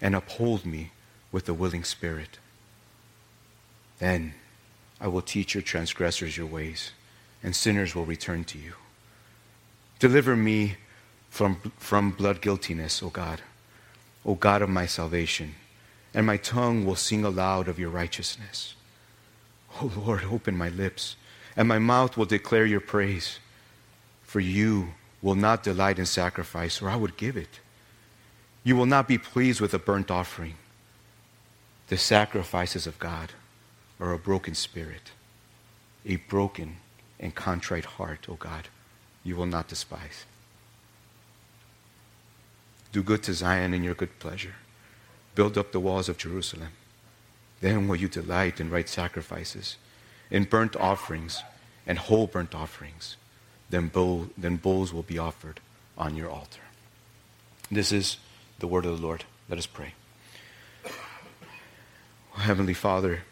and uphold me with a willing spirit. Then I will teach your transgressors your ways, and sinners will return to you. Deliver me from, from blood guiltiness, O God, O God of my salvation, and my tongue will sing aloud of your righteousness. O Lord, open my lips, and my mouth will declare your praise. For you will not delight in sacrifice, or I would give it. You will not be pleased with a burnt offering. The sacrifices of God are a broken spirit, a broken and contrite heart, O God, you will not despise. Do good to Zion in your good pleasure. Build up the walls of Jerusalem. Then will you delight in right sacrifices, in burnt offerings and whole burnt offerings. Then, bull, then bulls will be offered on your altar. This is the word of the Lord. Let us pray. Oh, Heavenly Father,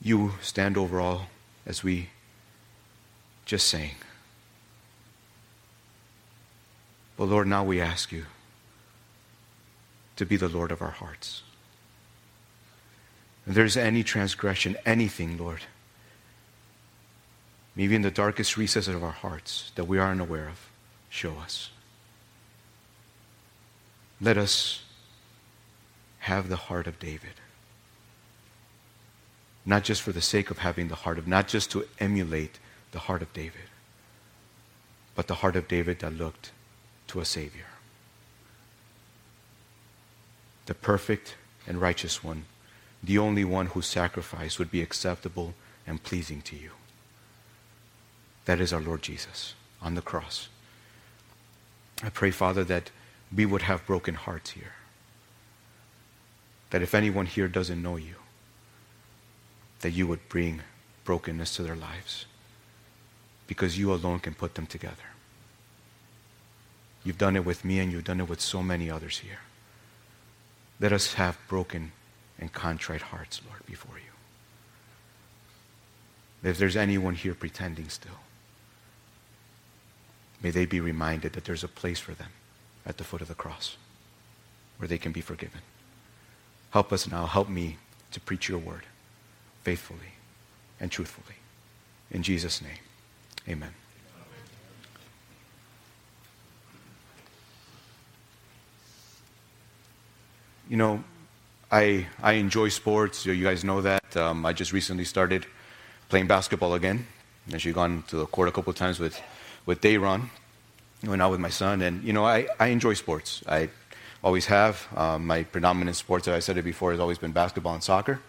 you stand over all as we just sang. But Lord, now we ask you to be the Lord of our hearts. If there's any transgression, anything, Lord, maybe in the darkest recesses of our hearts that we are unaware of, show us. Let us have the heart of David not just for the sake of having the heart of, not just to emulate the heart of David, but the heart of David that looked to a Savior. The perfect and righteous one, the only one whose sacrifice would be acceptable and pleasing to you. That is our Lord Jesus on the cross. I pray, Father, that we would have broken hearts here. That if anyone here doesn't know you, that you would bring brokenness to their lives because you alone can put them together. You've done it with me and you've done it with so many others here. Let us have broken and contrite hearts, Lord, before you. If there's anyone here pretending still, may they be reminded that there's a place for them at the foot of the cross where they can be forgiven. Help us now. Help me to preach your word faithfully and truthfully. In Jesus' name, amen. You know, I, I enjoy sports. You guys know that. Um, I just recently started playing basketball again. Actually gone to the court a couple times with, with Dayron, went out with my son. And, you know, I, I enjoy sports. I always have. Um, my predominant sports, as I said it before, has always been basketball and soccer.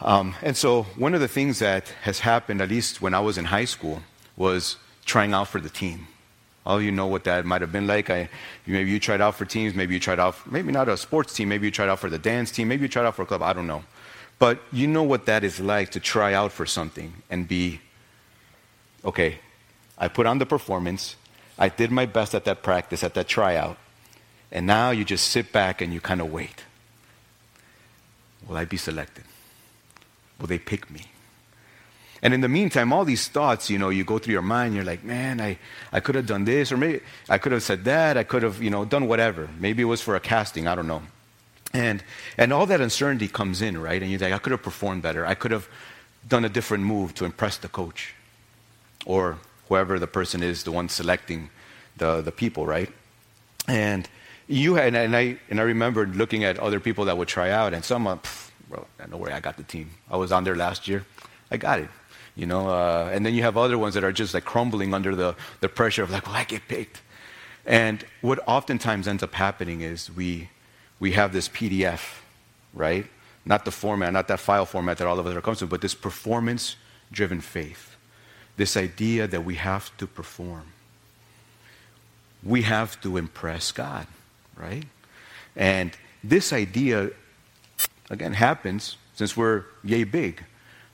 Um, and so, one of the things that has happened, at least when I was in high school, was trying out for the team. All of you know what that might have been like. I, maybe you tried out for teams, maybe you tried out, maybe not a sports team, maybe you tried out for the dance team, maybe you tried out for a club, I don't know. But you know what that is like to try out for something and be, okay, I put on the performance, I did my best at that practice, at that tryout, and now you just sit back and you kind of wait. Will I be selected? Will they pick me? And in the meantime, all these thoughts, you know, you go through your mind, you're like, man, I, I could have done this, or maybe I could have said that, I could have, you know, done whatever. Maybe it was for a casting, I don't know. And, and all that uncertainty comes in, right? And you're like, I could have performed better. I could have done a different move to impress the coach or whoever the person is, the one selecting the, the people, right? And you had, and I, and I remember looking at other people that would try out, and some, uh, pff, bro, know where I got the team. I was on there last year. I got it. You know, uh, and then you have other ones that are just like crumbling under the, the pressure of like, well, I get picked. And what oftentimes ends up happening is we, we have this PDF, right? Not the format, not that file format that all of us are accustomed to, but this performance driven faith. This idea that we have to perform. We have to impress God, right? And this idea, again, happens since we're yay big,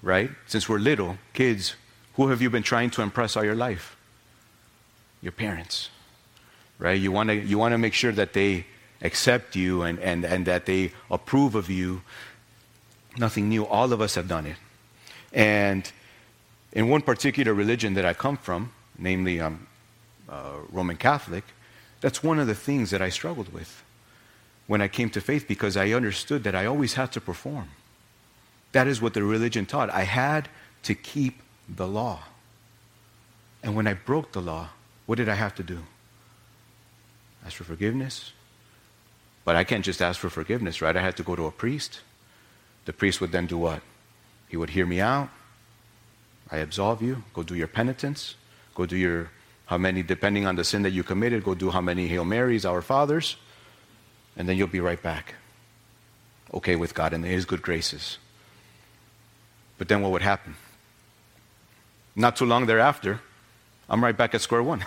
right? Since we're little kids. Who have you been trying to impress all your life? Your parents, right? You want to you want to make sure that they accept you and, and, and that they approve of you. Nothing new. All of us have done it. And in one particular religion that I come from, namely um, uh, Roman Catholic, that's one of the things that I struggled with when I came to faith because I understood that I always had to perform. That is what the religion taught. I had to keep the law. And when I broke the law, what did I have to do? Ask for forgiveness. But I can't just ask for forgiveness, right? I had to go to a priest. The priest would then do what? He would hear me out. I absolve you. Go do your penitence. Go do your, how many, depending on the sin that you committed, go do how many Hail Marys, Our Fathers. And then you'll be right back. Okay with God and His good graces. But then what would happen? Not too long thereafter, I'm right back at square one.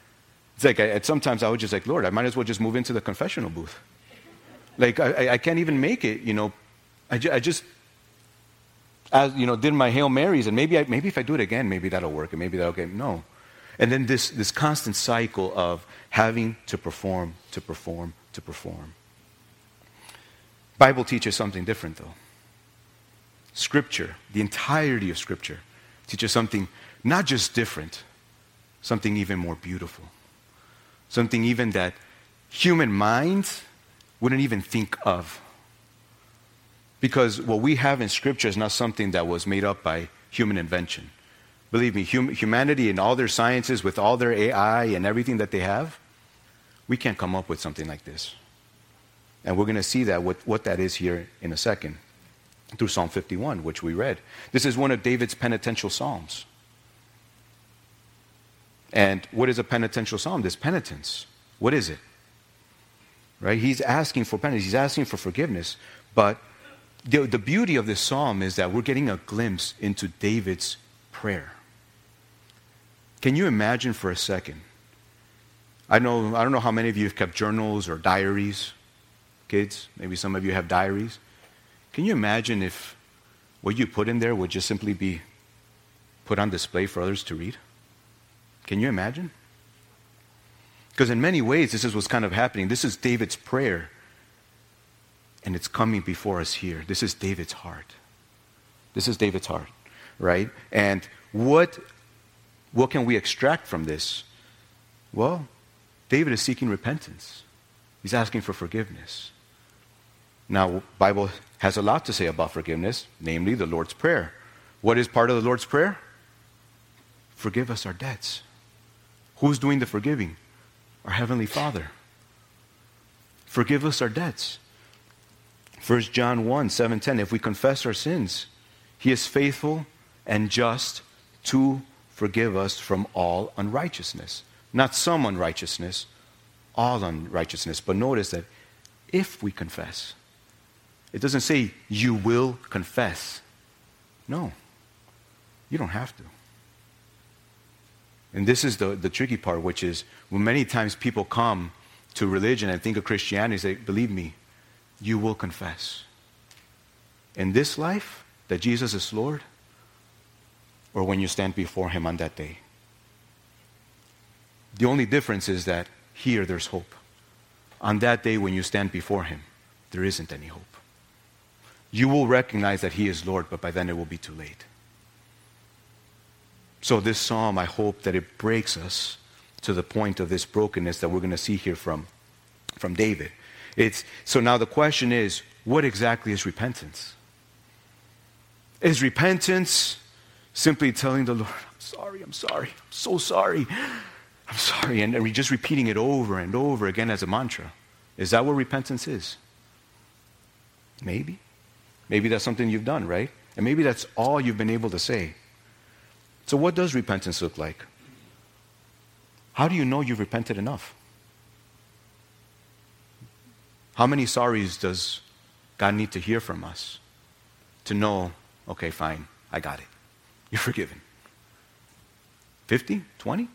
it's like I, sometimes I would just like, Lord, I might as well just move into the confessional booth. Like I, I can't even make it, you know. I, ju- I just, as you know, did my Hail Marys, and maybe I, maybe if I do it again, maybe that'll work, and maybe that'll get no. And then this this constant cycle of having to perform, to perform, to perform. Bible teaches something different, though. Scripture, the entirety of Scripture, teaches something not just different, something even more beautiful. Something even that human minds wouldn't even think of. Because what we have in Scripture is not something that was made up by human invention. Believe me, hum- humanity and all their sciences, with all their AI and everything that they have, we can't come up with something like this. And we're going to see that what, what that is here in a second through Psalm 51, which we read. This is one of David's penitential psalms. And what is a penitential psalm? This penitence. What is it? Right? He's asking for penance, he's asking for forgiveness. But the, the beauty of this psalm is that we're getting a glimpse into David's prayer. Can you imagine for a second? I, know, I don't know how many of you have kept journals or diaries, kids. Maybe some of you have diaries. Can you imagine if what you put in there would just simply be put on display for others to read? Can you imagine? Because in many ways, this is what's kind of happening. This is David's prayer, and it's coming before us here. This is David's heart. This is David's heart, right? And what, what can we extract from this? Well, David is seeking repentance. He's asking for forgiveness. Now, Bible has a lot to say about forgiveness, namely the Lord's Prayer. What is part of the Lord's Prayer? Forgive us our debts. Who's doing the forgiving? Our Heavenly Father. Forgive us our debts. 1 John 1 7 10. If we confess our sins, He is faithful and just to forgive us from all unrighteousness. Not some unrighteousness, all unrighteousness. But notice that if we confess, it doesn't say you will confess. No, you don't have to. And this is the, the tricky part, which is when many times people come to religion and think of Christianity, say, believe me, you will confess. In this life, that Jesus is Lord, or when you stand before Him on that day. The only difference is that here there's hope. On that day, when you stand before Him, there isn't any hope you will recognize that He is Lord, but by then it will be too late. So, this psalm, I hope that it breaks us to the point of this brokenness that we're going to see here from, from David. It's, so, now the question is what exactly is repentance? Is repentance simply telling the Lord, I'm sorry, I'm sorry, I'm so sorry? I'm sorry. And we're just repeating it over and over again as a mantra. Is that what repentance is? Maybe. Maybe that's something you've done, right? And maybe that's all you've been able to say. So, what does repentance look like? How do you know you've repented enough? How many sorries does God need to hear from us to know, okay, fine, I got it. You're forgiven. 50? 20?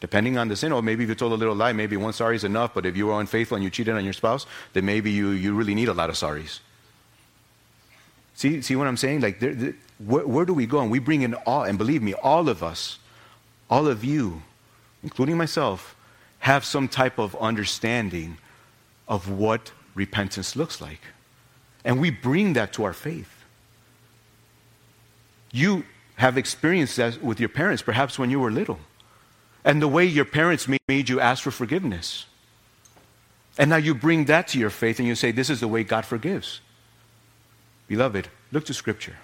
Depending on the sin, or maybe if you told a little lie, maybe one sorry is enough, but if you were unfaithful and you cheated on your spouse, then maybe you, you really need a lot of sorries. See, see what I'm saying? Like, there, there, where, where do we go? And we bring in all, and believe me, all of us, all of you, including myself, have some type of understanding of what repentance looks like. And we bring that to our faith. You have experienced that with your parents, perhaps when you were little, and the way your parents made you ask for forgiveness. And now you bring that to your faith and you say, This is the way God forgives. Beloved, look to Scripture.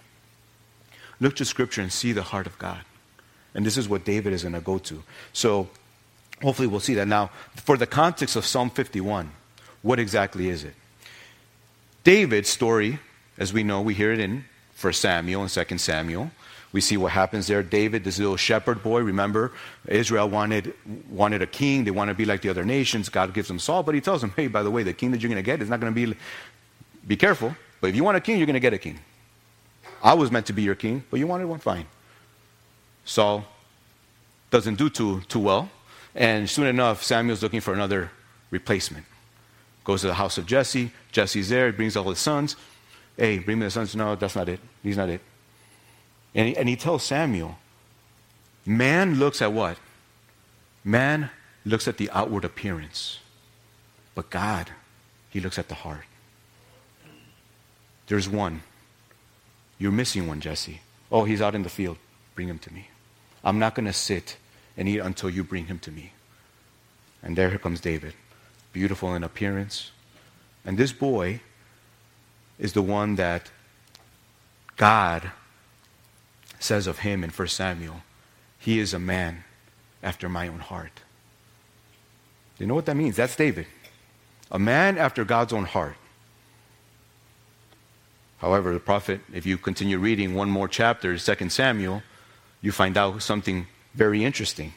Look to Scripture and see the heart of God. And this is what David is going to go to. So hopefully we'll see that. Now, for the context of Psalm 51, what exactly is it? David's story, as we know, we hear it in 1 Samuel and 2 Samuel. We see what happens there. David, this little shepherd boy, remember, Israel wanted, wanted a king. They want to be like the other nations. God gives them Saul, but he tells them, hey, by the way, the king that you're going to get is not going to be, be careful. But if you want a king, you're going to get a king. I was meant to be your king, but you wanted one, fine. Saul doesn't do too, too well. And soon enough, Samuel's looking for another replacement. Goes to the house of Jesse. Jesse's there. He brings all his sons. Hey, bring me the sons. No, that's not it. He's not it. And he, and he tells Samuel, man looks at what? Man looks at the outward appearance. But God, he looks at the heart. There's one. You're missing one, Jesse. Oh, he's out in the field. Bring him to me. I'm not going to sit and eat until you bring him to me. And there comes David, beautiful in appearance. And this boy is the one that God says of him in 1 Samuel, he is a man after my own heart. You know what that means? That's David. A man after God's own heart. However, the prophet, if you continue reading one more chapter, 2 Samuel, you find out something very interesting.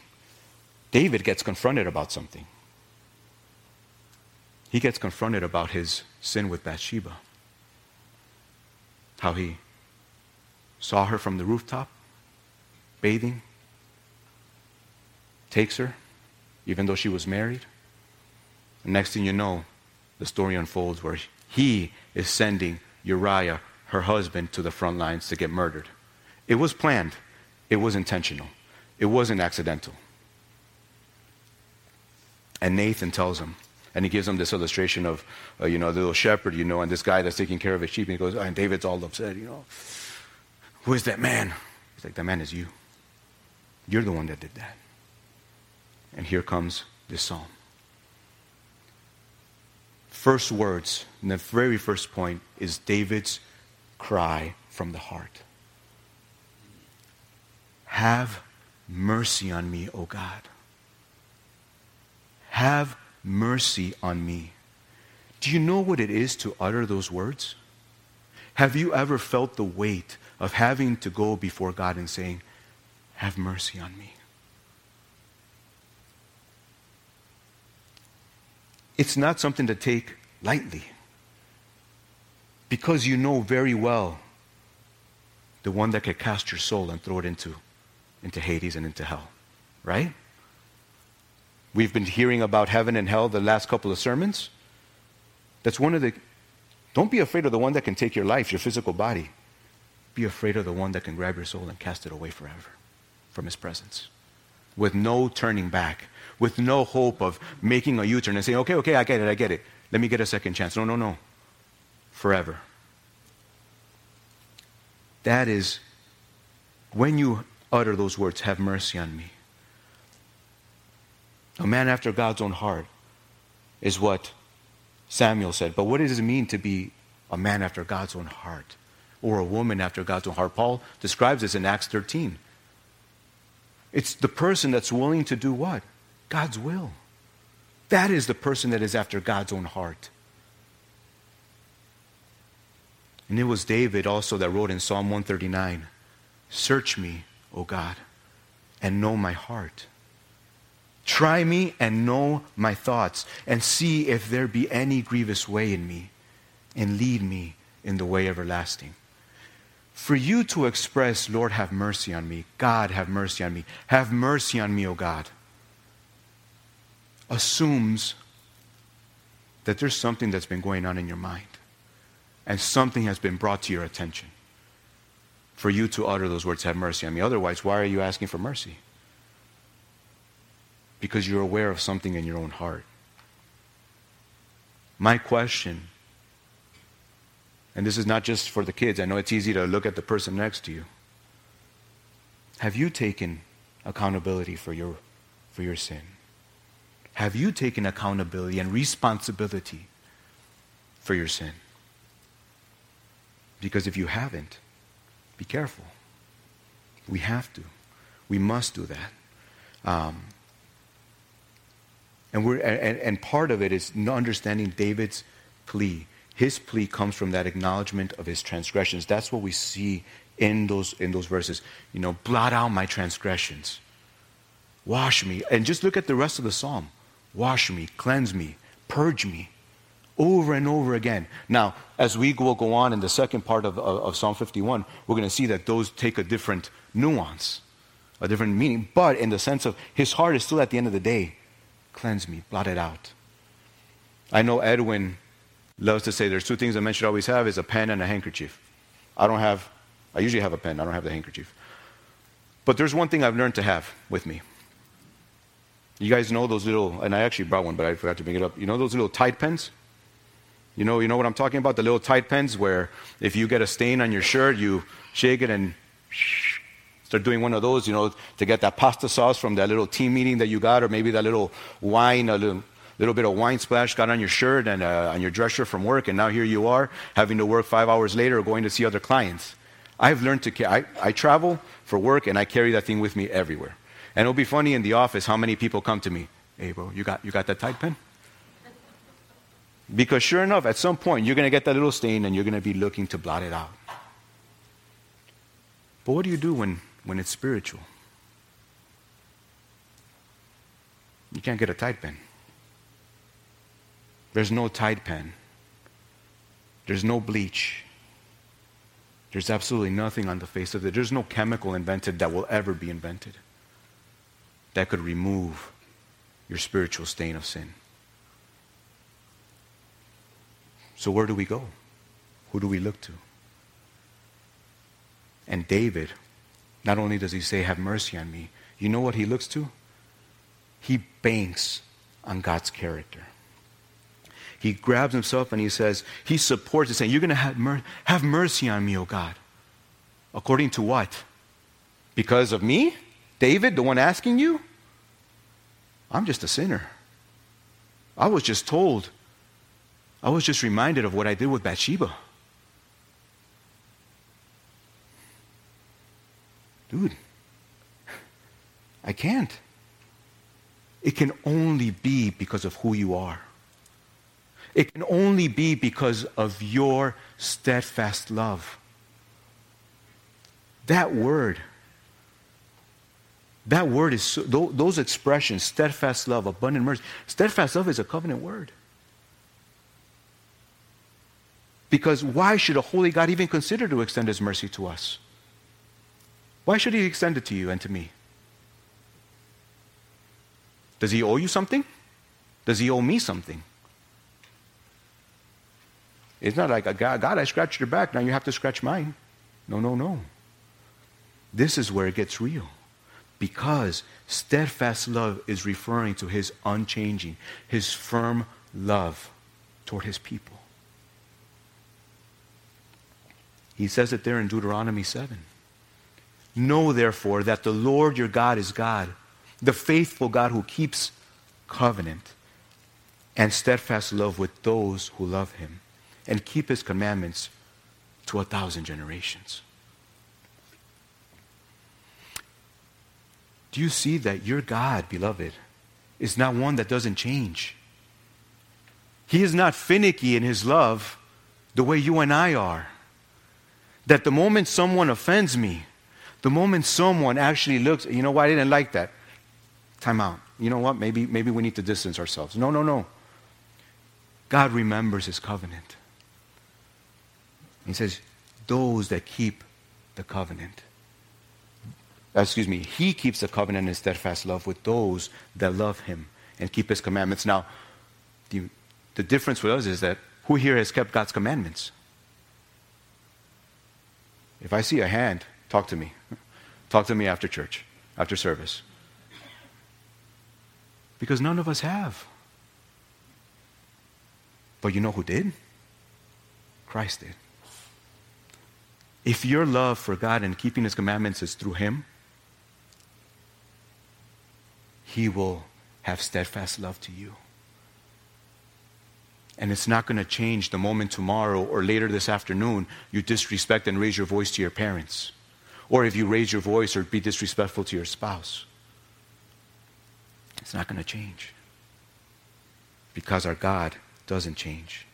David gets confronted about something. He gets confronted about his sin with Bathsheba. How he saw her from the rooftop, bathing, takes her, even though she was married. And next thing you know, the story unfolds where he is sending Uriah, her husband, to the front lines to get murdered. It was planned, it was intentional, it wasn't accidental. And Nathan tells him, and he gives him this illustration of, uh, you know, the little shepherd, you know, and this guy that's taking care of his sheep. And he goes, oh, and David's all upset, you know. Who is that man? He's like, that man is you. You're the one that did that. And here comes this psalm. First words, and the very first point is David's cry from the heart. Have mercy on me, O God. Have mercy on me. Do you know what it is to utter those words? Have you ever felt the weight of having to go before God and saying, Have mercy on me? It's not something to take lightly because you know very well the one that could cast your soul and throw it into, into Hades and into hell, right? We've been hearing about heaven and hell the last couple of sermons. That's one of the. Don't be afraid of the one that can take your life, your physical body. Be afraid of the one that can grab your soul and cast it away forever from his presence. With no turning back, with no hope of making a U turn and saying, okay, okay, I get it, I get it. Let me get a second chance. No, no, no. Forever. That is when you utter those words, have mercy on me. A man after God's own heart is what Samuel said. But what does it mean to be a man after God's own heart? Or a woman after God's own heart? Paul describes this in Acts 13. It's the person that's willing to do what? God's will. That is the person that is after God's own heart. And it was David also that wrote in Psalm 139 Search me, O God, and know my heart. Try me and know my thoughts, and see if there be any grievous way in me, and lead me in the way everlasting. For you to express, Lord, have mercy on me, God, have mercy on me, have mercy on me, O God, assumes that there's something that's been going on in your mind and something has been brought to your attention for you to utter those words, have mercy on me. Otherwise, why are you asking for mercy? Because you're aware of something in your own heart. My question, and this is not just for the kids, I know it's easy to look at the person next to you. Have you taken accountability for your, for your sin? Have you taken accountability and responsibility for your sin? Because if you haven't, be careful. We have to. We must do that. Um, and, we're, and, and part of it is understanding David's plea. His plea comes from that acknowledgement of his transgressions. That's what we see in those, in those verses. You know, blot out my transgressions. Wash me. And just look at the rest of the psalm. Wash me, cleanse me, purge me over and over again. Now, as we will go on in the second part of, of, of Psalm 51, we're going to see that those take a different nuance, a different meaning. But in the sense of his heart is still at the end of the day, cleanse me, blot it out. I know Edwin loves to say there's two things a man should always have is a pen and a handkerchief. I don't have, I usually have a pen, I don't have the handkerchief. But there's one thing I've learned to have with me. You guys know those little, and I actually brought one, but I forgot to bring it up. You know those little Tide pens? You know, you know what I'm talking about? The little Tide pens where if you get a stain on your shirt, you shake it and start doing one of those, you know, to get that pasta sauce from that little team meeting that you got, or maybe that little wine, a little, little bit of wine splash got on your shirt and uh, on your dress shirt from work, and now here you are having to work five hours later or going to see other clients. I've learned to, I, I travel for work and I carry that thing with me everywhere. And it'll be funny in the office how many people come to me, hey, bro, you got, you got that Tide pen? Because sure enough, at some point, you're going to get that little stain and you're going to be looking to blot it out. But what do you do when, when it's spiritual? You can't get a Tide pen. There's no Tide pen. There's no bleach. There's absolutely nothing on the face of it. There's no chemical invented that will ever be invented that could remove your spiritual stain of sin. So, where do we go? Who do we look to? And David, not only does he say, Have mercy on me, you know what he looks to? He banks on God's character. He grabs himself and he says, He supports it, saying, You're going to have, mer- have mercy on me, O God. According to what? Because of me? David, the one asking you? I'm just a sinner. I was just told I was just reminded of what I did with Bathsheba. Dude, I can't. It can only be because of who you are. It can only be because of your steadfast love. That word, that word is, so, those expressions, steadfast love, abundant mercy, steadfast love is a covenant word. Because why should a holy God even consider to extend his mercy to us? Why should he extend it to you and to me? Does he owe you something? Does he owe me something? It's not like, God, God, I scratched your back, now you have to scratch mine. No, no, no. This is where it gets real. Because steadfast love is referring to his unchanging, his firm love toward his people. He says it there in Deuteronomy 7. Know, therefore, that the Lord your God is God, the faithful God who keeps covenant and steadfast love with those who love him and keep his commandments to a thousand generations. Do you see that your God, beloved, is not one that doesn't change? He is not finicky in his love the way you and I are. That the moment someone offends me, the moment someone actually looks, you know what, I didn't like that. Time out. You know what? Maybe, maybe we need to distance ourselves. No, no, no. God remembers his covenant. He says, those that keep the covenant. Uh, excuse me, he keeps the covenant in steadfast love with those that love him and keep his commandments. Now, the, the difference with us is that who here has kept God's commandments? If I see a hand, talk to me. Talk to me after church, after service. Because none of us have. But you know who did? Christ did. If your love for God and keeping His commandments is through Him, He will have steadfast love to you. And it's not going to change the moment tomorrow or later this afternoon you disrespect and raise your voice to your parents. Or if you raise your voice or be disrespectful to your spouse. It's not going to change. Because our God doesn't change.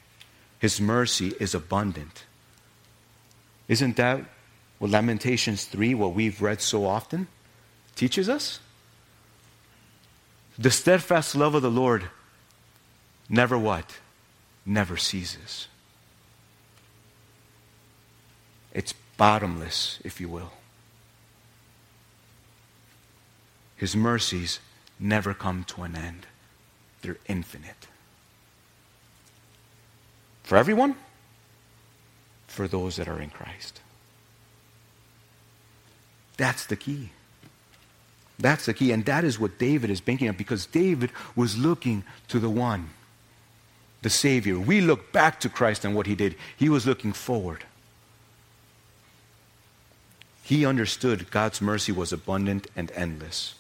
His mercy is abundant. Isn't that what Lamentations 3, what we've read so often, teaches us? The steadfast love of the Lord never what? never ceases. It's bottomless, if you will. His mercies never come to an end, they're infinite. For everyone, for those that are in Christ. That's the key. That's the key. And that is what David is banking on because David was looking to the one the Savior. We look back to Christ and what He did. He was looking forward. He understood God's mercy was abundant and endless.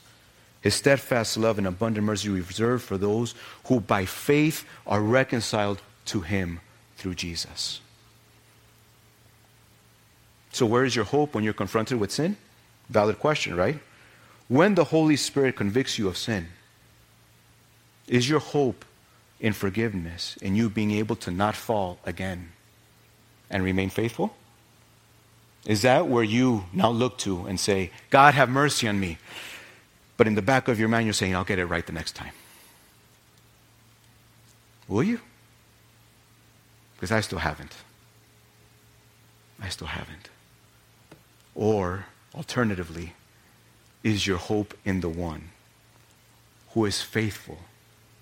His steadfast love and abundant mercy reserved for those who by faith are reconciled to Him through Jesus. So, where is your hope when you're confronted with sin? Valid question, right? When the Holy Spirit convicts you of sin, is your hope in forgiveness, in you being able to not fall again and remain faithful? Is that where you now look to and say, God, have mercy on me? But in the back of your mind, you're saying, I'll get it right the next time. Will you? Because I still haven't. I still haven't. Or, alternatively, is your hope in the one who is faithful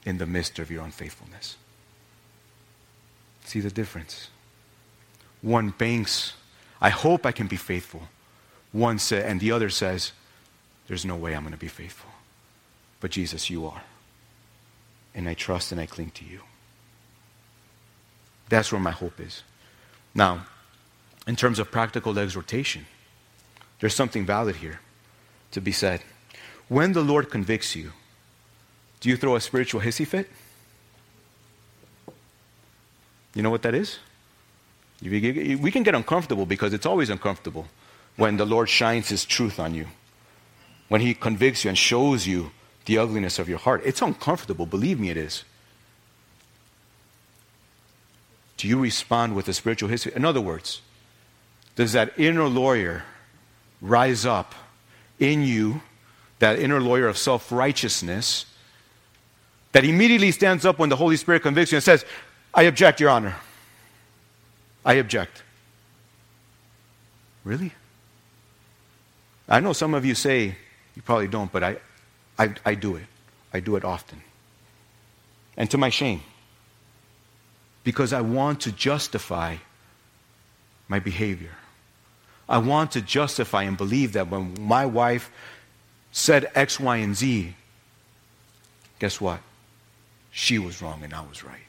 in the midst of your unfaithfulness. See the difference? One banks, I hope I can be faithful. One said, and the other says, there's no way I'm going to be faithful. But Jesus, you are. And I trust and I cling to you. That's where my hope is. Now, in terms of practical exhortation, there's something valid here to be said. When the Lord convicts you, do you throw a spiritual hissy fit? You know what that is? We can get uncomfortable because it's always uncomfortable when the Lord shines His truth on you, when He convicts you and shows you the ugliness of your heart. It's uncomfortable, believe me, it is. Do you respond with a spiritual history? In other words, does that inner lawyer rise up in you, that inner lawyer of self righteousness, that immediately stands up when the Holy Spirit convicts you and says, I object, Your Honor. I object. Really? I know some of you say, you probably don't, but I, I, I do it. I do it often. And to my shame. Because I want to justify my behavior. I want to justify and believe that when my wife said X, Y, and Z, guess what? she was wrong and I was right.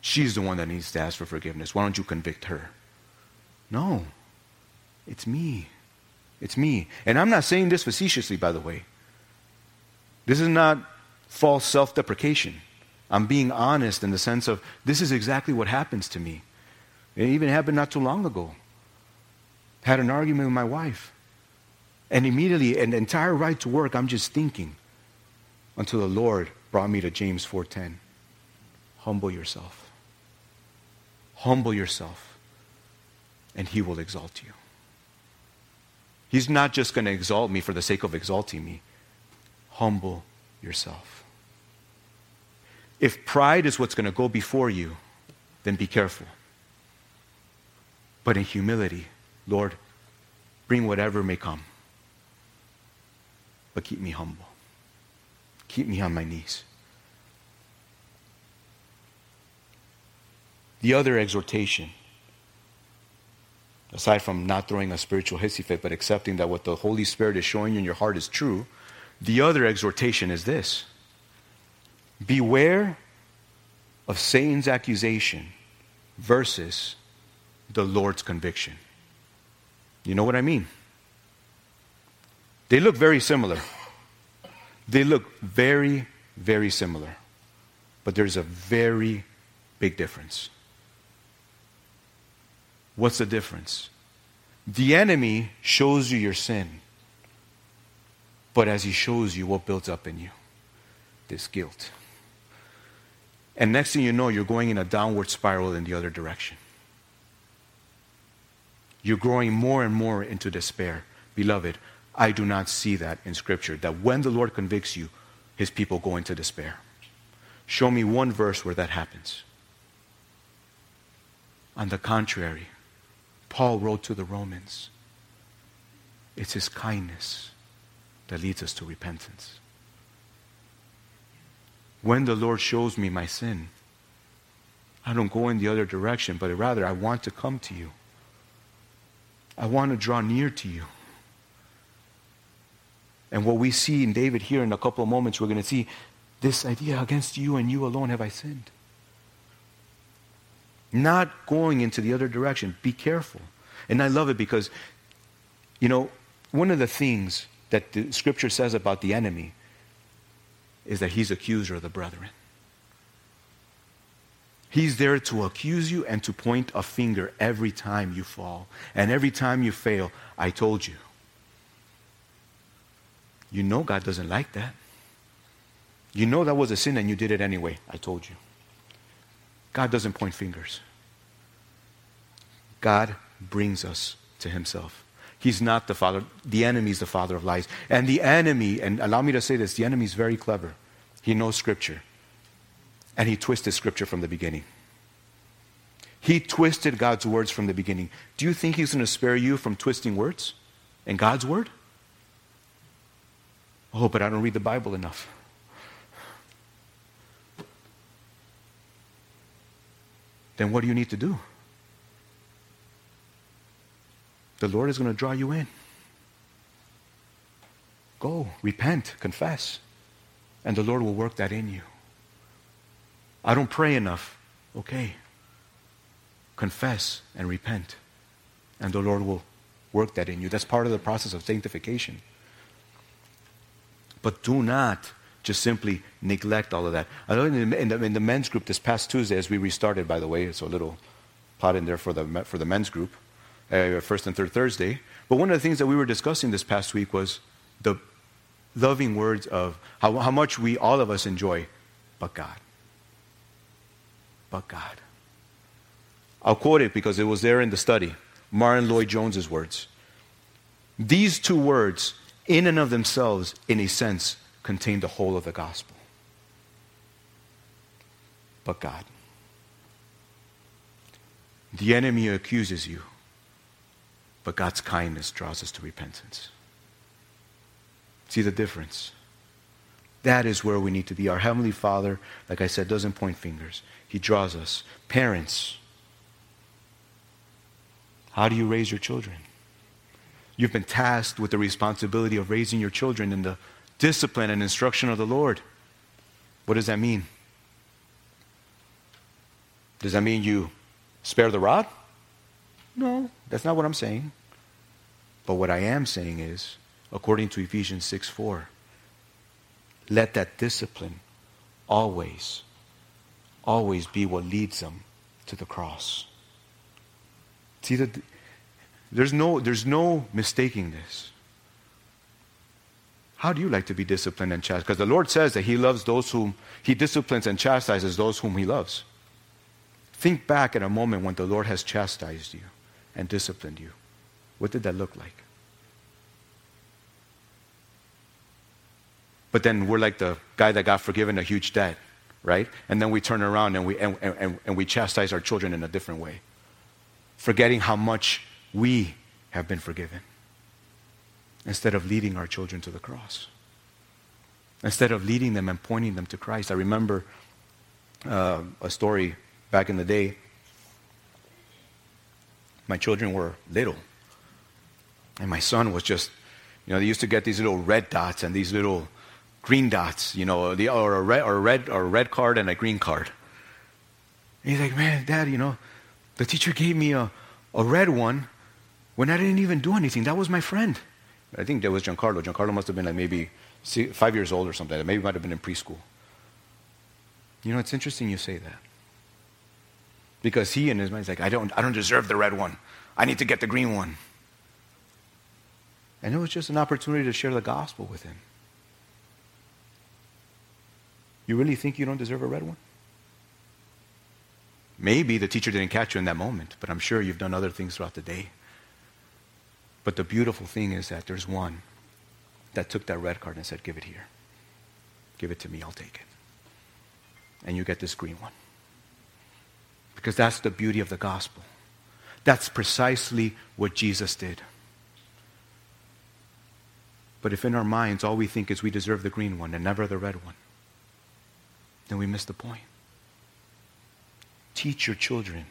She's the one that needs to ask for forgiveness. Why don't you convict her? No, it's me. It's me. And I'm not saying this facetiously, by the way. This is not false self deprecation. I'm being honest in the sense of this is exactly what happens to me. It even happened not too long ago. Had an argument with my wife. And immediately, an entire ride to work, I'm just thinking until the Lord brought me to James 4:10. Humble yourself. Humble yourself, and he will exalt you. He's not just going to exalt me for the sake of exalting me. Humble yourself. If pride is what's going to go before you, then be careful. But in humility, Lord, bring whatever may come. But keep me humble. Keep me on my knees. The other exhortation, aside from not throwing a spiritual hissy fit, but accepting that what the Holy Spirit is showing you in your heart is true, the other exhortation is this Beware of Satan's accusation versus the Lord's conviction. You know what I mean? They look very similar. They look very, very similar. But there's a very big difference. What's the difference? The enemy shows you your sin, but as he shows you, what builds up in you? This guilt. And next thing you know, you're going in a downward spiral in the other direction. You're growing more and more into despair. Beloved, I do not see that in Scripture, that when the Lord convicts you, his people go into despair. Show me one verse where that happens. On the contrary, Paul wrote to the Romans it's his kindness that leads us to repentance. When the Lord shows me my sin, I don't go in the other direction, but rather I want to come to you. I want to draw near to you. And what we see in David here in a couple of moments, we're going to see this idea against you and you alone have I sinned. Not going into the other direction. Be careful. And I love it because, you know, one of the things that the scripture says about the enemy is that he's accuser of the brethren. He's there to accuse you and to point a finger every time you fall. And every time you fail, I told you. You know God doesn't like that. You know that was a sin and you did it anyway. I told you. God doesn't point fingers. God brings us to himself. He's not the father. The enemy is the father of lies. And the enemy, and allow me to say this, the enemy is very clever. He knows scripture. And he twisted scripture from the beginning. He twisted God's words from the beginning. Do you think he's going to spare you from twisting words in God's word? Oh, but I don't read the Bible enough. Then what do you need to do? The Lord is going to draw you in. Go, repent, confess, and the Lord will work that in you. I don't pray enough. Okay. Confess and repent, and the Lord will work that in you. That's part of the process of sanctification. But do not just simply neglect all of that. I know in the, in the, in the men's group this past Tuesday, as we restarted, by the way, so a little pot in there for the, for the men's group uh, first and third Thursday. But one of the things that we were discussing this past week was the loving words of how, how much we, all of us, enjoy, but God. But God. I'll quote it because it was there in the study. Martyn Lloyd-Jones's words. These two words, in and of themselves, in a sense, contain the whole of the gospel. But God. The enemy accuses you but God's kindness draws us to repentance. See the difference? That is where we need to be. Our Heavenly Father, like I said, doesn't point fingers, He draws us. Parents, how do you raise your children? You've been tasked with the responsibility of raising your children in the discipline and instruction of the Lord. What does that mean? Does that mean you spare the rod? No, that's not what I'm saying. But what I am saying is, according to Ephesians 6 4, let that discipline always, always be what leads them to the cross. See that there's no there's no mistaking this. How do you like to be disciplined and chastised? Because the Lord says that He loves those whom He disciplines and chastises those whom He loves. Think back at a moment when the Lord has chastised you and disciplined you. What did that look like? But then we're like the guy that got forgiven a huge debt, right? And then we turn around and we, and, and, and we chastise our children in a different way, forgetting how much we have been forgiven instead of leading our children to the cross. Instead of leading them and pointing them to Christ. I remember uh, a story back in the day. My children were little. And my son was just, you know, they used to get these little red dots and these little green dots, you know, the, or, a red, or, a red, or a red card and a green card. And he's like, man, dad, you know, the teacher gave me a, a red one when I didn't even do anything. That was my friend. I think that was Giancarlo. Giancarlo must have been like maybe five years old or something. Maybe might have been in preschool. You know, it's interesting you say that. Because he in his mind is like, I don't, I don't deserve the red one. I need to get the green one. And it was just an opportunity to share the gospel with him. You really think you don't deserve a red one? Maybe the teacher didn't catch you in that moment, but I'm sure you've done other things throughout the day. But the beautiful thing is that there's one that took that red card and said, Give it here. Give it to me, I'll take it. And you get this green one. Because that's the beauty of the gospel. That's precisely what Jesus did. But if in our minds all we think is we deserve the green one and never the red one, then we miss the point. Teach your children.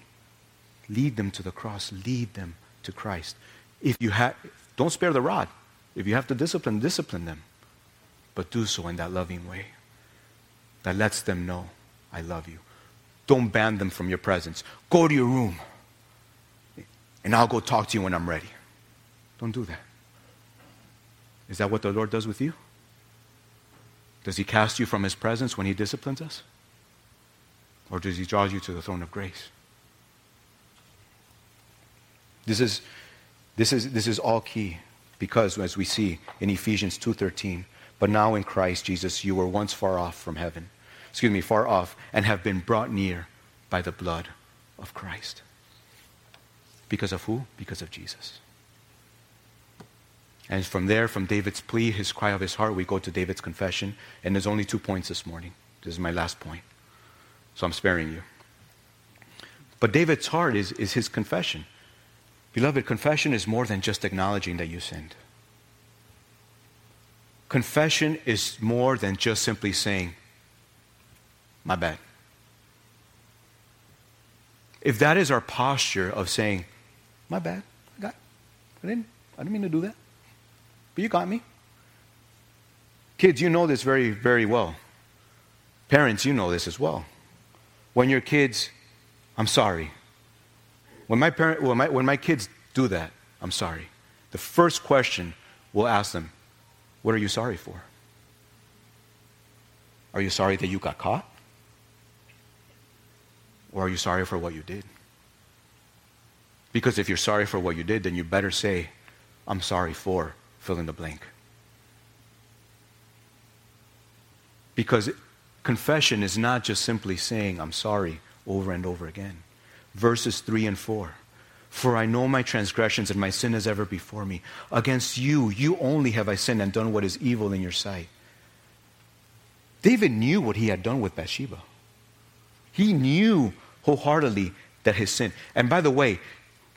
Lead them to the cross. Lead them to Christ. If you have, don't spare the rod. If you have to discipline, discipline them. But do so in that loving way that lets them know, I love you. Don't ban them from your presence. Go to your room, and I'll go talk to you when I'm ready. Don't do that. Is that what the Lord does with you? Does he cast you from his presence when he disciplines us? Or does he draw you to the throne of grace? This is this is, this is all key because, as we see in Ephesians 2.13, but now in Christ Jesus you were once far off from heaven, excuse me, far off, and have been brought near by the blood of Christ. Because of who? Because of Jesus. And from there, from David's plea, his cry of his heart, we go to David's confession. And there's only two points this morning. This is my last point. So I'm sparing you. But David's heart is, is his confession. Beloved, confession is more than just acknowledging that you sinned. Confession is more than just simply saying, My bad. If that is our posture of saying, My bad, I, got, I, didn't, I didn't mean to do that, but you got me. Kids, you know this very, very well. Parents, you know this as well. When your kids, I'm sorry, when my, parent, when, my, when my kids do that, I'm sorry. The first question we'll ask them, What are you sorry for? Are you sorry that you got caught? Or are you sorry for what you did? Because if you're sorry for what you did, then you better say, I'm sorry for fill in the blank. Because confession is not just simply saying, I'm sorry over and over again verses 3 and 4. For I know my transgressions and my sin is ever before me. Against you, you only have I sinned and done what is evil in your sight. David knew what he had done with Bathsheba. He knew wholeheartedly that his sin. And by the way,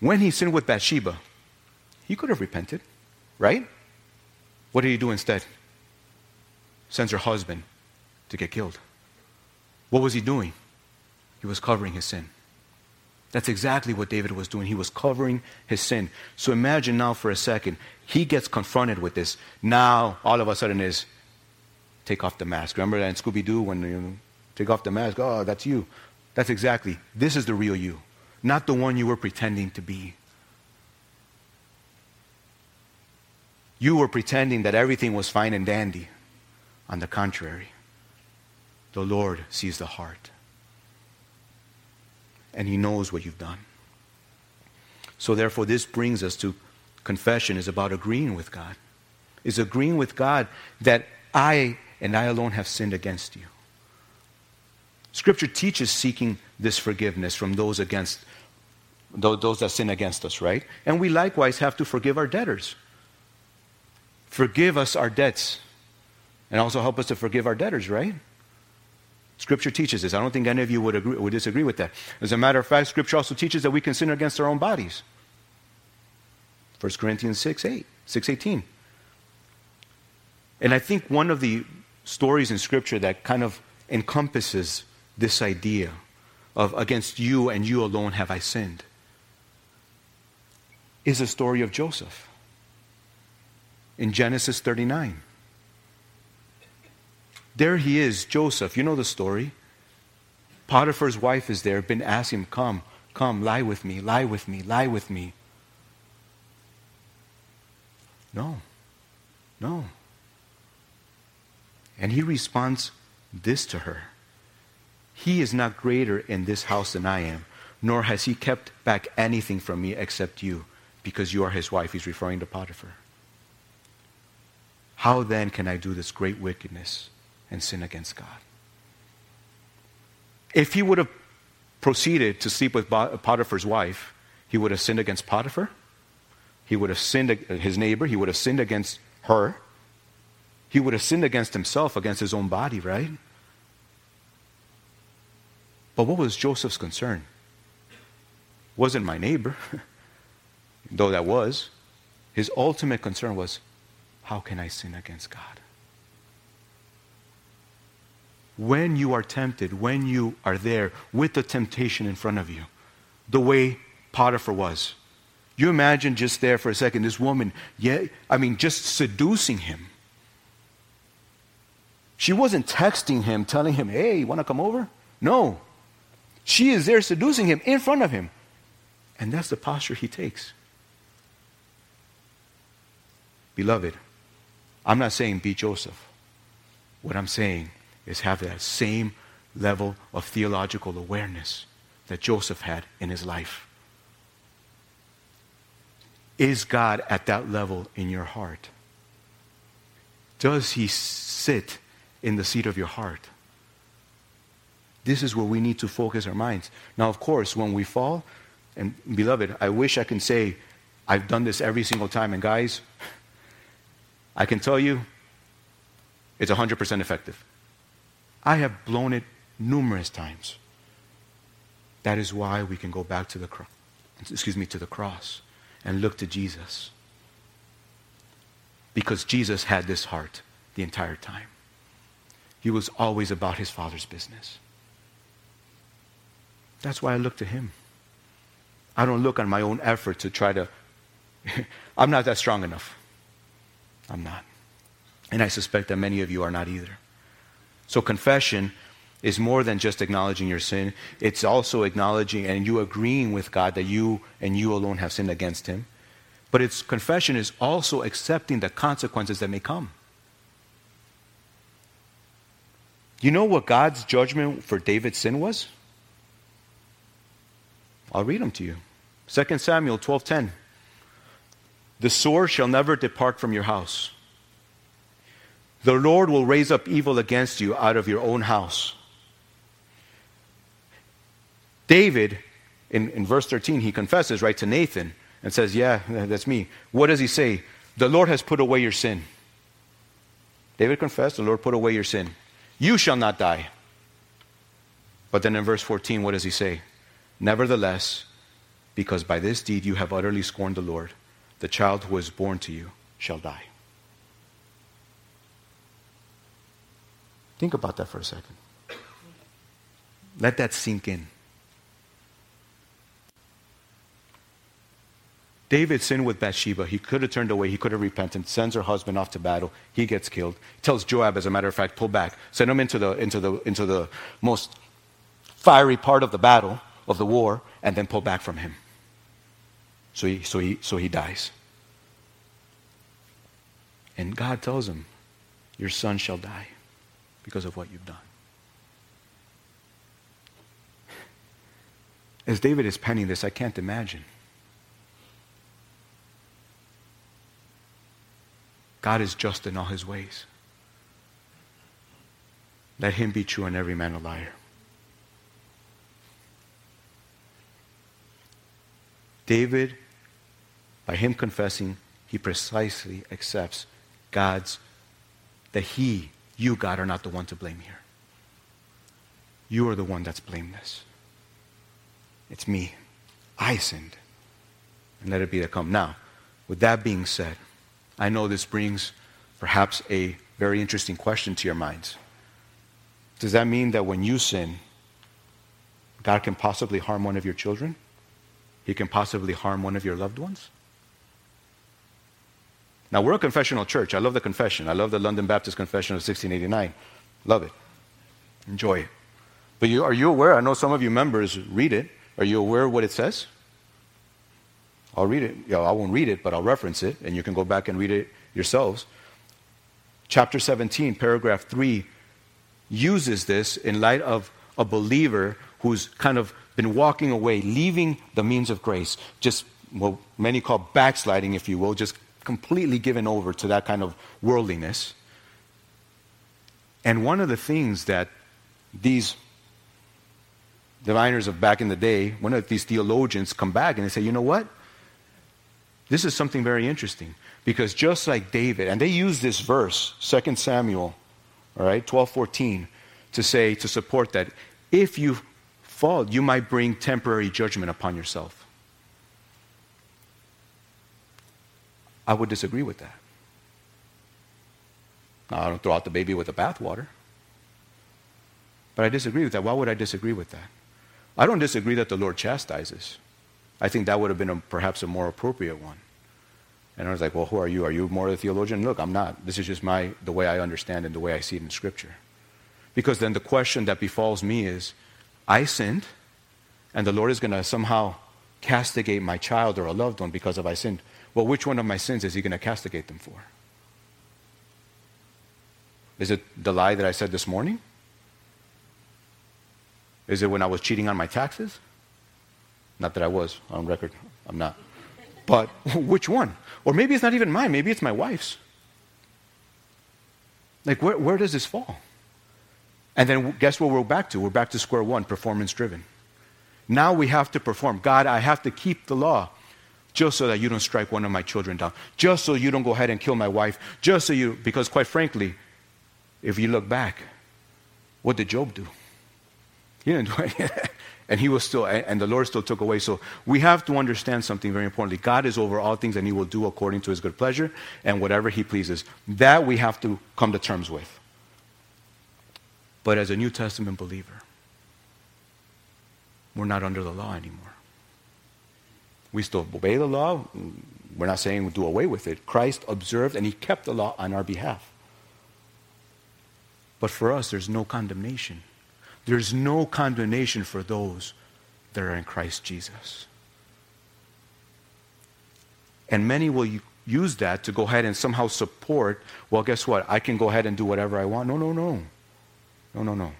when he sinned with Bathsheba, he could have repented, right? What did he do instead? Sends her husband to get killed. What was he doing? He was covering his sin. That's exactly what David was doing. He was covering his sin. So imagine now for a second, he gets confronted with this. Now, all of a sudden, is take off the mask. Remember that in Scooby Doo when you take off the mask? Oh, that's you. That's exactly. This is the real you, not the one you were pretending to be. You were pretending that everything was fine and dandy. On the contrary, the Lord sees the heart and He knows what you've done. So, therefore, this brings us to confession is about agreeing with God. is agreeing with God that I and I alone have sinned against you. Scripture teaches seeking this forgiveness from those against those that sin against us, right? And we likewise have to forgive our debtors. Forgive us our debts. And also help us to forgive our debtors, right? Scripture teaches this. I don't think any of you would, agree, would disagree with that. As a matter of fact, Scripture also teaches that we can sin against our own bodies. 1 Corinthians 6, 8, 6 18. And I think one of the stories in Scripture that kind of encompasses this idea of against you and you alone have I sinned is the story of Joseph in Genesis 39. There he is, Joseph. You know the story. Potiphar's wife is there, been asking him, Come, come, lie with me, lie with me, lie with me. No, no. And he responds this to her He is not greater in this house than I am, nor has he kept back anything from me except you, because you are his wife. He's referring to Potiphar. How then can I do this great wickedness? And sin against God. If he would have proceeded to sleep with Potiphar's wife, he would have sinned against Potiphar. He would have sinned his neighbor. He would have sinned against her. He would have sinned against himself, against his own body, right? But what was Joseph's concern? Wasn't my neighbor, though that was. His ultimate concern was, how can I sin against God? When you are tempted, when you are there with the temptation in front of you, the way Potiphar was. You imagine just there for a second, this woman, yeah, I mean, just seducing him. She wasn't texting him, telling him, hey, you want to come over? No. She is there seducing him in front of him. And that's the posture he takes. Beloved, I'm not saying be Joseph. What I'm saying is have that same level of theological awareness that Joseph had in his life. Is God at that level in your heart? Does he sit in the seat of your heart? This is where we need to focus our minds. Now, of course, when we fall, and beloved, I wish I can say I've done this every single time. And guys, I can tell you it's 100% effective. I have blown it numerous times. That is why we can go back to the cross, excuse me, to the cross and look to Jesus. Because Jesus had this heart the entire time. He was always about his father's business. That's why I look to him. I don't look on my own effort to try to I'm not that strong enough. I'm not. And I suspect that many of you are not either. So confession is more than just acknowledging your sin. It's also acknowledging and you agreeing with God that you and you alone have sinned against him. But it's confession is also accepting the consequences that may come. You know what God's judgment for David's sin was? I'll read them to you. 2 Samuel 12:10. The sword shall never depart from your house the Lord will raise up evil against you out of your own house. David, in, in verse 13, he confesses, right, to Nathan and says, Yeah, that's me. What does he say? The Lord has put away your sin. David confessed, The Lord put away your sin. You shall not die. But then in verse 14, what does he say? Nevertheless, because by this deed you have utterly scorned the Lord, the child who is born to you shall die. Think about that for a second. Let that sink in. David sinned with Bathsheba. He could have turned away. He could have repented. Sends her husband off to battle. He gets killed. Tells Joab, as a matter of fact, pull back. Send him into the, into the, into the most fiery part of the battle, of the war, and then pull back from him. So he, so he, so he dies. And God tells him, Your son shall die because of what you've done. As David is penning this, I can't imagine. God is just in all his ways. Let him be true and every man a liar. David, by him confessing, he precisely accepts God's, that he, you, God, are not the one to blame here. You are the one that's blameless. It's me. I sinned. And let it be that come. Now, with that being said, I know this brings perhaps a very interesting question to your minds. Does that mean that when you sin, God can possibly harm one of your children? he can possibly harm one of your loved ones? Now, we're a confessional church. I love the confession. I love the London Baptist Confession of 1689. Love it. Enjoy it. But you, are you aware? I know some of you members read it. Are you aware of what it says? I'll read it. Know, I won't read it, but I'll reference it, and you can go back and read it yourselves. Chapter 17, paragraph 3, uses this in light of a believer who's kind of been walking away, leaving the means of grace, just what many call backsliding, if you will, just completely given over to that kind of worldliness. And one of the things that these diviners of back in the day, one of these theologians come back and they say, you know what? This is something very interesting. Because just like David, and they use this verse, 2 Samuel, all right, 12, 14, to say, to support that if you fall, you might bring temporary judgment upon yourself. I would disagree with that. Now, I don't throw out the baby with the bathwater. But I disagree with that. Why would I disagree with that? I don't disagree that the Lord chastises. I think that would have been a, perhaps a more appropriate one. And I was like, well, who are you? Are you more of a theologian? Look, I'm not. This is just my, the way I understand and the way I see it in Scripture. Because then the question that befalls me is I sinned, and the Lord is going to somehow castigate my child or a loved one because of I sinned. Well, which one of my sins is he going to castigate them for? Is it the lie that I said this morning? Is it when I was cheating on my taxes? Not that I was on record, I'm not. But which one? Or maybe it's not even mine, maybe it's my wife's. Like, where, where does this fall? And then guess what we're back to? We're back to square one, performance driven. Now we have to perform. God, I have to keep the law just so that you don't strike one of my children down, just so you don't go ahead and kill my wife, just so you, because quite frankly, if you look back, what did Job do? He didn't do anything. and he was still, and the Lord still took away. So we have to understand something very importantly. God is over all things and he will do according to his good pleasure and whatever he pleases. That we have to come to terms with. But as a New Testament believer, we're not under the law anymore. We still obey the law. We're not saying do away with it. Christ observed and he kept the law on our behalf. But for us, there's no condemnation. There's no condemnation for those that are in Christ Jesus. And many will use that to go ahead and somehow support, well, guess what? I can go ahead and do whatever I want. No, no, no. No, no, no.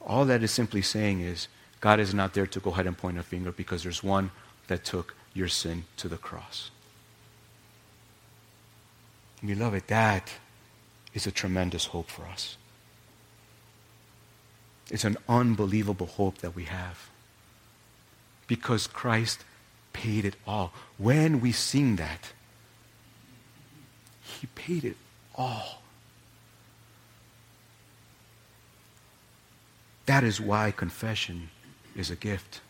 All that is simply saying is God is not there to go ahead and point a finger because there's one that took your sin to the cross. Beloved, that is a tremendous hope for us. It's an unbelievable hope that we have. Because Christ paid it all. When we sing that, He paid it all. That is why confession is a gift.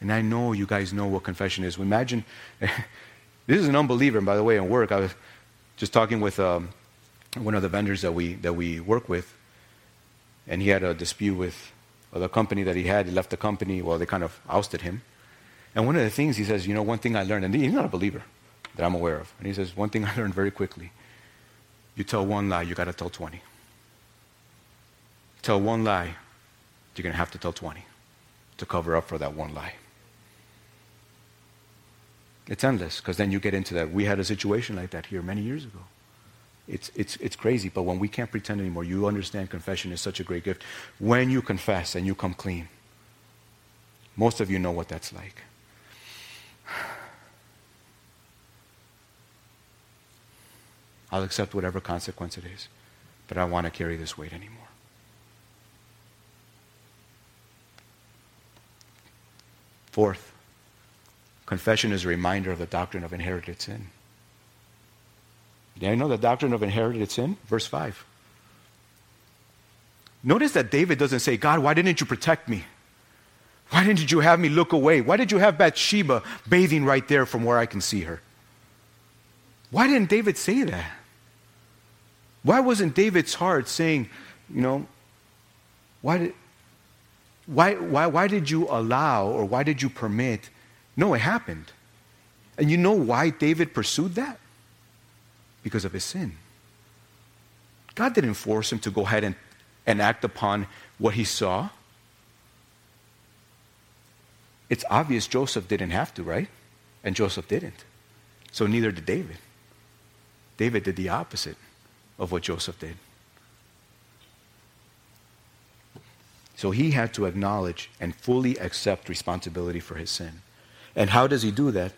And I know you guys know what confession is. Imagine, this is an unbeliever, and by the way, in work, I was just talking with um, one of the vendors that we, that we work with, and he had a dispute with the company that he had. He left the company, well, they kind of ousted him. And one of the things he says, you know, one thing I learned, and he's not a believer that I'm aware of, and he says, one thing I learned very quickly you tell one lie, you got to tell 20 tell one lie, you're going to have to tell 20 to cover up for that one lie. It's endless because then you get into that. We had a situation like that here many years ago. It's, it's, it's crazy, but when we can't pretend anymore, you understand confession is such a great gift. When you confess and you come clean, most of you know what that's like. I'll accept whatever consequence it is. But I don't want to carry this weight anymore. Fourth, confession is a reminder of the doctrine of inherited sin. Do you know the doctrine of inherited sin? Verse 5. Notice that David doesn't say, God, why didn't you protect me? Why didn't you have me look away? Why did you have Bathsheba bathing right there from where I can see her? Why didn't David say that? Why wasn't David's heart saying, you know, why did, why, why, why did you allow or why did you permit? No, it happened. And you know why David pursued that? Because of his sin. God didn't force him to go ahead and, and act upon what he saw. It's obvious Joseph didn't have to, right? And Joseph didn't. So neither did David. David did the opposite of what Joseph did. So he had to acknowledge and fully accept responsibility for his sin. And how does he do that?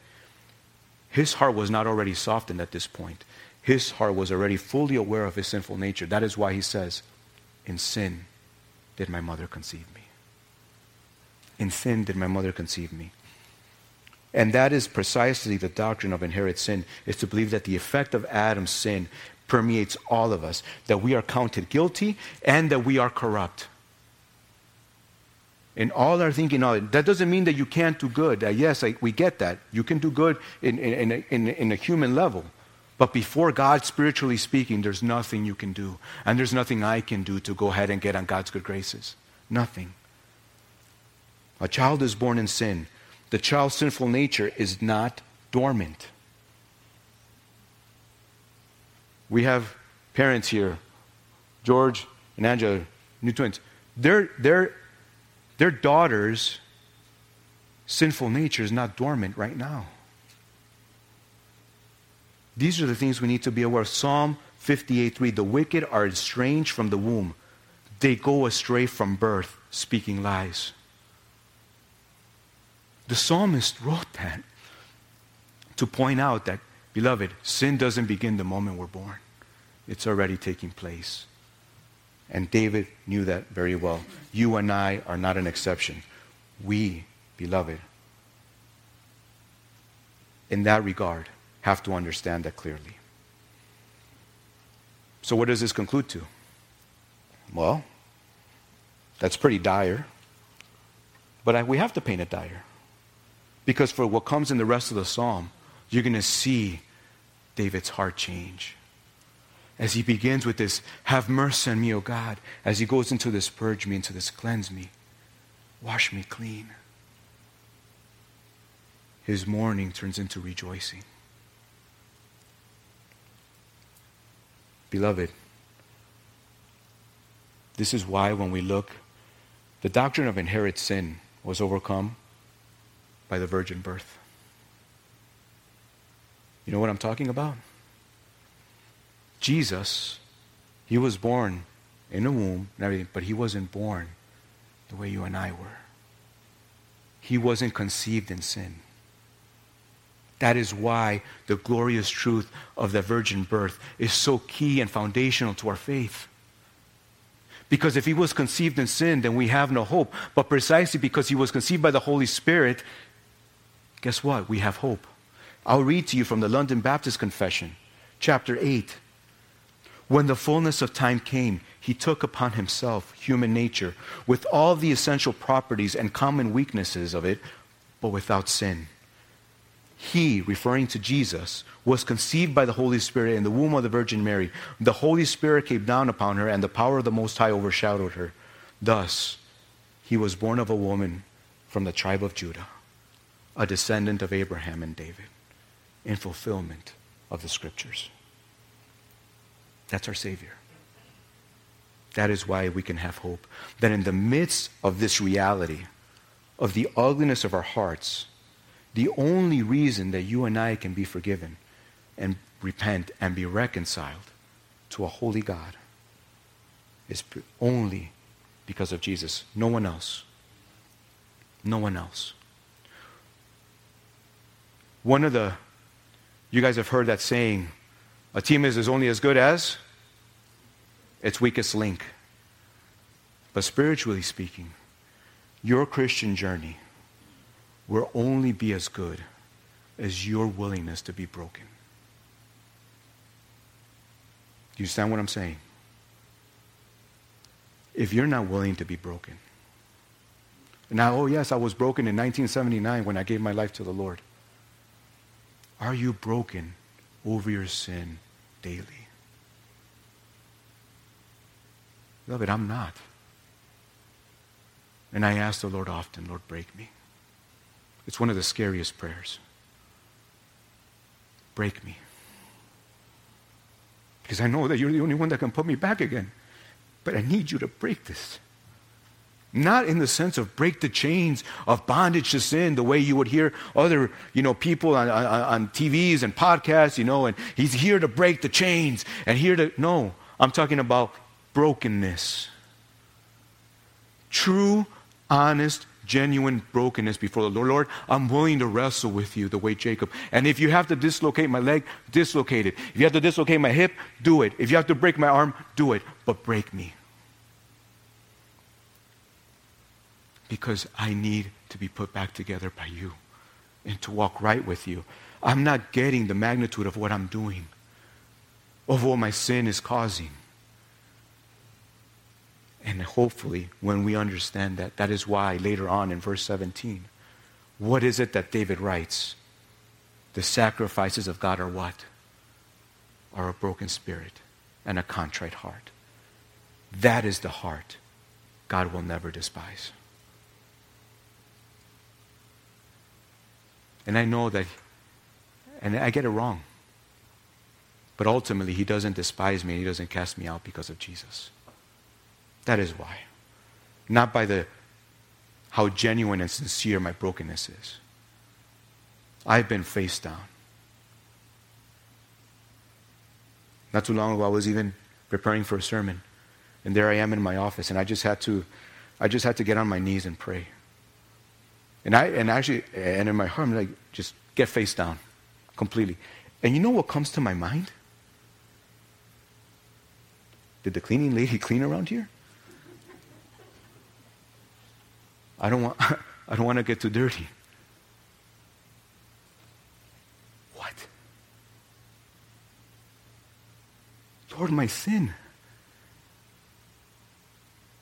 His heart was not already softened at this point. His heart was already fully aware of his sinful nature. That is why he says, In sin did my mother conceive me. In sin did my mother conceive me. And that is precisely the doctrine of inherited sin, is to believe that the effect of Adam's sin permeates all of us, that we are counted guilty and that we are corrupt. In all our thinking, that doesn't mean that you can't do good. Uh, yes, I, we get that. You can do good in, in, in, in, in a human level. But before God, spiritually speaking, there's nothing you can do. And there's nothing I can do to go ahead and get on God's good graces. Nothing. A child is born in sin. The child's sinful nature is not dormant. We have parents here, George and Angela, new twins. Their, their daughter's sinful nature is not dormant right now. These are the things we need to be aware of. Psalm 58:3 The wicked are estranged from the womb. They go astray from birth, speaking lies. The psalmist wrote that to point out that, beloved, sin doesn't begin the moment we're born, it's already taking place. And David knew that very well. You and I are not an exception. We, beloved, in that regard, have to understand that clearly. So, what does this conclude to? Well, that's pretty dire. But I, we have to paint it dire. Because for what comes in the rest of the psalm, you're going to see David's heart change. As he begins with this, Have mercy on me, O God, as he goes into this, Purge me, into this, Cleanse me, wash me clean. His mourning turns into rejoicing. Beloved, this is why when we look, the doctrine of inherent sin was overcome by the virgin birth. You know what I'm talking about? Jesus, he was born in a womb and everything, but he wasn't born the way you and I were. He wasn't conceived in sin. That is why the glorious truth of the virgin birth is so key and foundational to our faith. Because if he was conceived in sin, then we have no hope. But precisely because he was conceived by the Holy Spirit, guess what? We have hope. I'll read to you from the London Baptist Confession, chapter 8. When the fullness of time came, he took upon himself human nature with all the essential properties and common weaknesses of it, but without sin. He, referring to Jesus, was conceived by the Holy Spirit in the womb of the Virgin Mary. The Holy Spirit came down upon her, and the power of the Most High overshadowed her. Thus, he was born of a woman from the tribe of Judah a descendant of Abraham and David in fulfillment of the scriptures. That's our Savior. That is why we can have hope. That in the midst of this reality, of the ugliness of our hearts, the only reason that you and I can be forgiven and repent and be reconciled to a holy God is only because of Jesus. No one else. No one else. One of the, you guys have heard that saying, A team is, is only as good as its weakest link. But spiritually speaking, your Christian journey will only be as good as your willingness to be broken. Do you understand what I'm saying? If you're not willing to be broken, now, oh yes, I was broken in 1979 when I gave my life to the Lord. Are you broken over your sin daily? Beloved, I'm not. And I ask the Lord often, Lord, break me. It's one of the scariest prayers. Break me. Because I know that you're the only one that can put me back again. But I need you to break this. Not in the sense of break the chains of bondage to sin, the way you would hear other, you know, people on, on, on TVs and podcasts, you know, and he's here to break the chains and here to, no, I'm talking about brokenness. True, honest, genuine brokenness before the Lord. Lord, I'm willing to wrestle with you the way Jacob. And if you have to dislocate my leg, dislocate it. If you have to dislocate my hip, do it. If you have to break my arm, do it. But break me. Because I need to be put back together by you and to walk right with you. I'm not getting the magnitude of what I'm doing, of what my sin is causing. And hopefully, when we understand that, that is why later on in verse 17, what is it that David writes? The sacrifices of God are what? Are a broken spirit and a contrite heart. That is the heart God will never despise. And I know that, and I get it wrong. But ultimately, He doesn't despise me, and He doesn't cast me out because of Jesus. That is why. Not by the how genuine and sincere my brokenness is. I've been face down. Not too long ago, I was even preparing for a sermon, and there I am in my office, and I just had to, I just had to get on my knees and pray. And I and actually and in my heart I'm like, just get face down completely. And you know what comes to my mind? Did the cleaning lady clean around here? I don't want I don't want to get too dirty. What? Lord, my sin.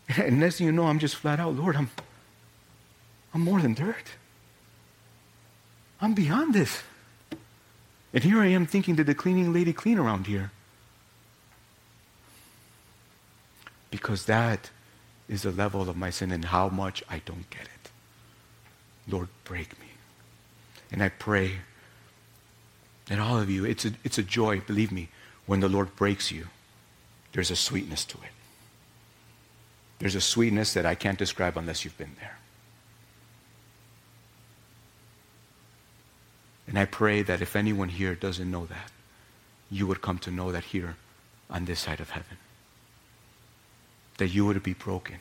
And thing you know, I'm just flat out, Lord, I'm I'm more than dirt. I'm beyond this. And here I am thinking, did the cleaning lady clean around here? Because that is the level of my sin and how much I don't get it. Lord, break me. And I pray that all of you, it's a, it's a joy, believe me, when the Lord breaks you, there's a sweetness to it. There's a sweetness that I can't describe unless you've been there. And I pray that if anyone here doesn't know that, you would come to know that here on this side of heaven. That you would be broken,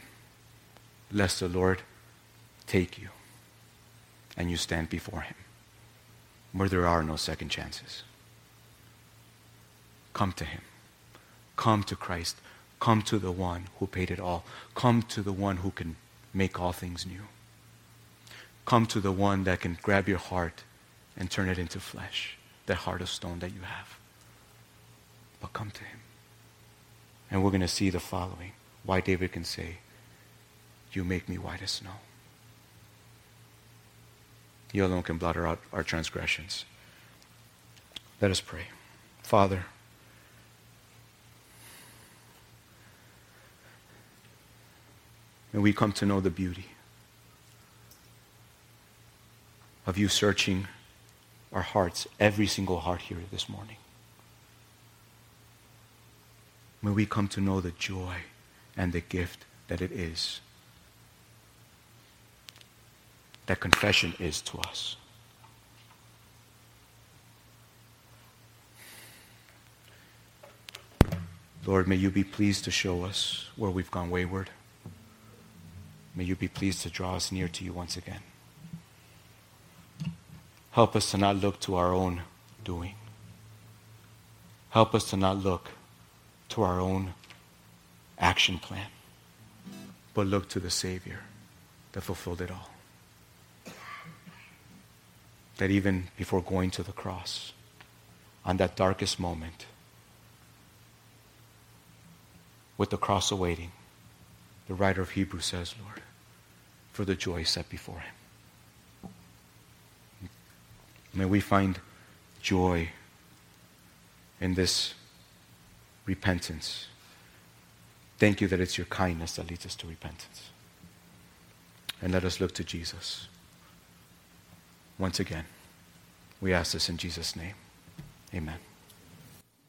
lest the Lord take you and you stand before Him, where there are no second chances. Come to Him. Come to Christ. Come to the one who paid it all. Come to the one who can make all things new. Come to the one that can grab your heart and turn it into flesh, that heart of stone that you have. But come to him. And we're going to see the following why David can say, You make me white as snow. You alone can blot out our transgressions. Let us pray. Father, may we come to know the beauty of you searching our hearts, every single heart here this morning. May we come to know the joy and the gift that it is, that confession is to us. Lord, may you be pleased to show us where we've gone wayward. May you be pleased to draw us near to you once again. Help us to not look to our own doing. Help us to not look to our own action plan, but look to the Savior that fulfilled it all. That even before going to the cross, on that darkest moment, with the cross awaiting, the writer of Hebrews says, Lord, for the joy set before him. May we find joy in this repentance. Thank you that it's your kindness that leads us to repentance. And let us look to Jesus. Once again, we ask this in Jesus' name. Amen.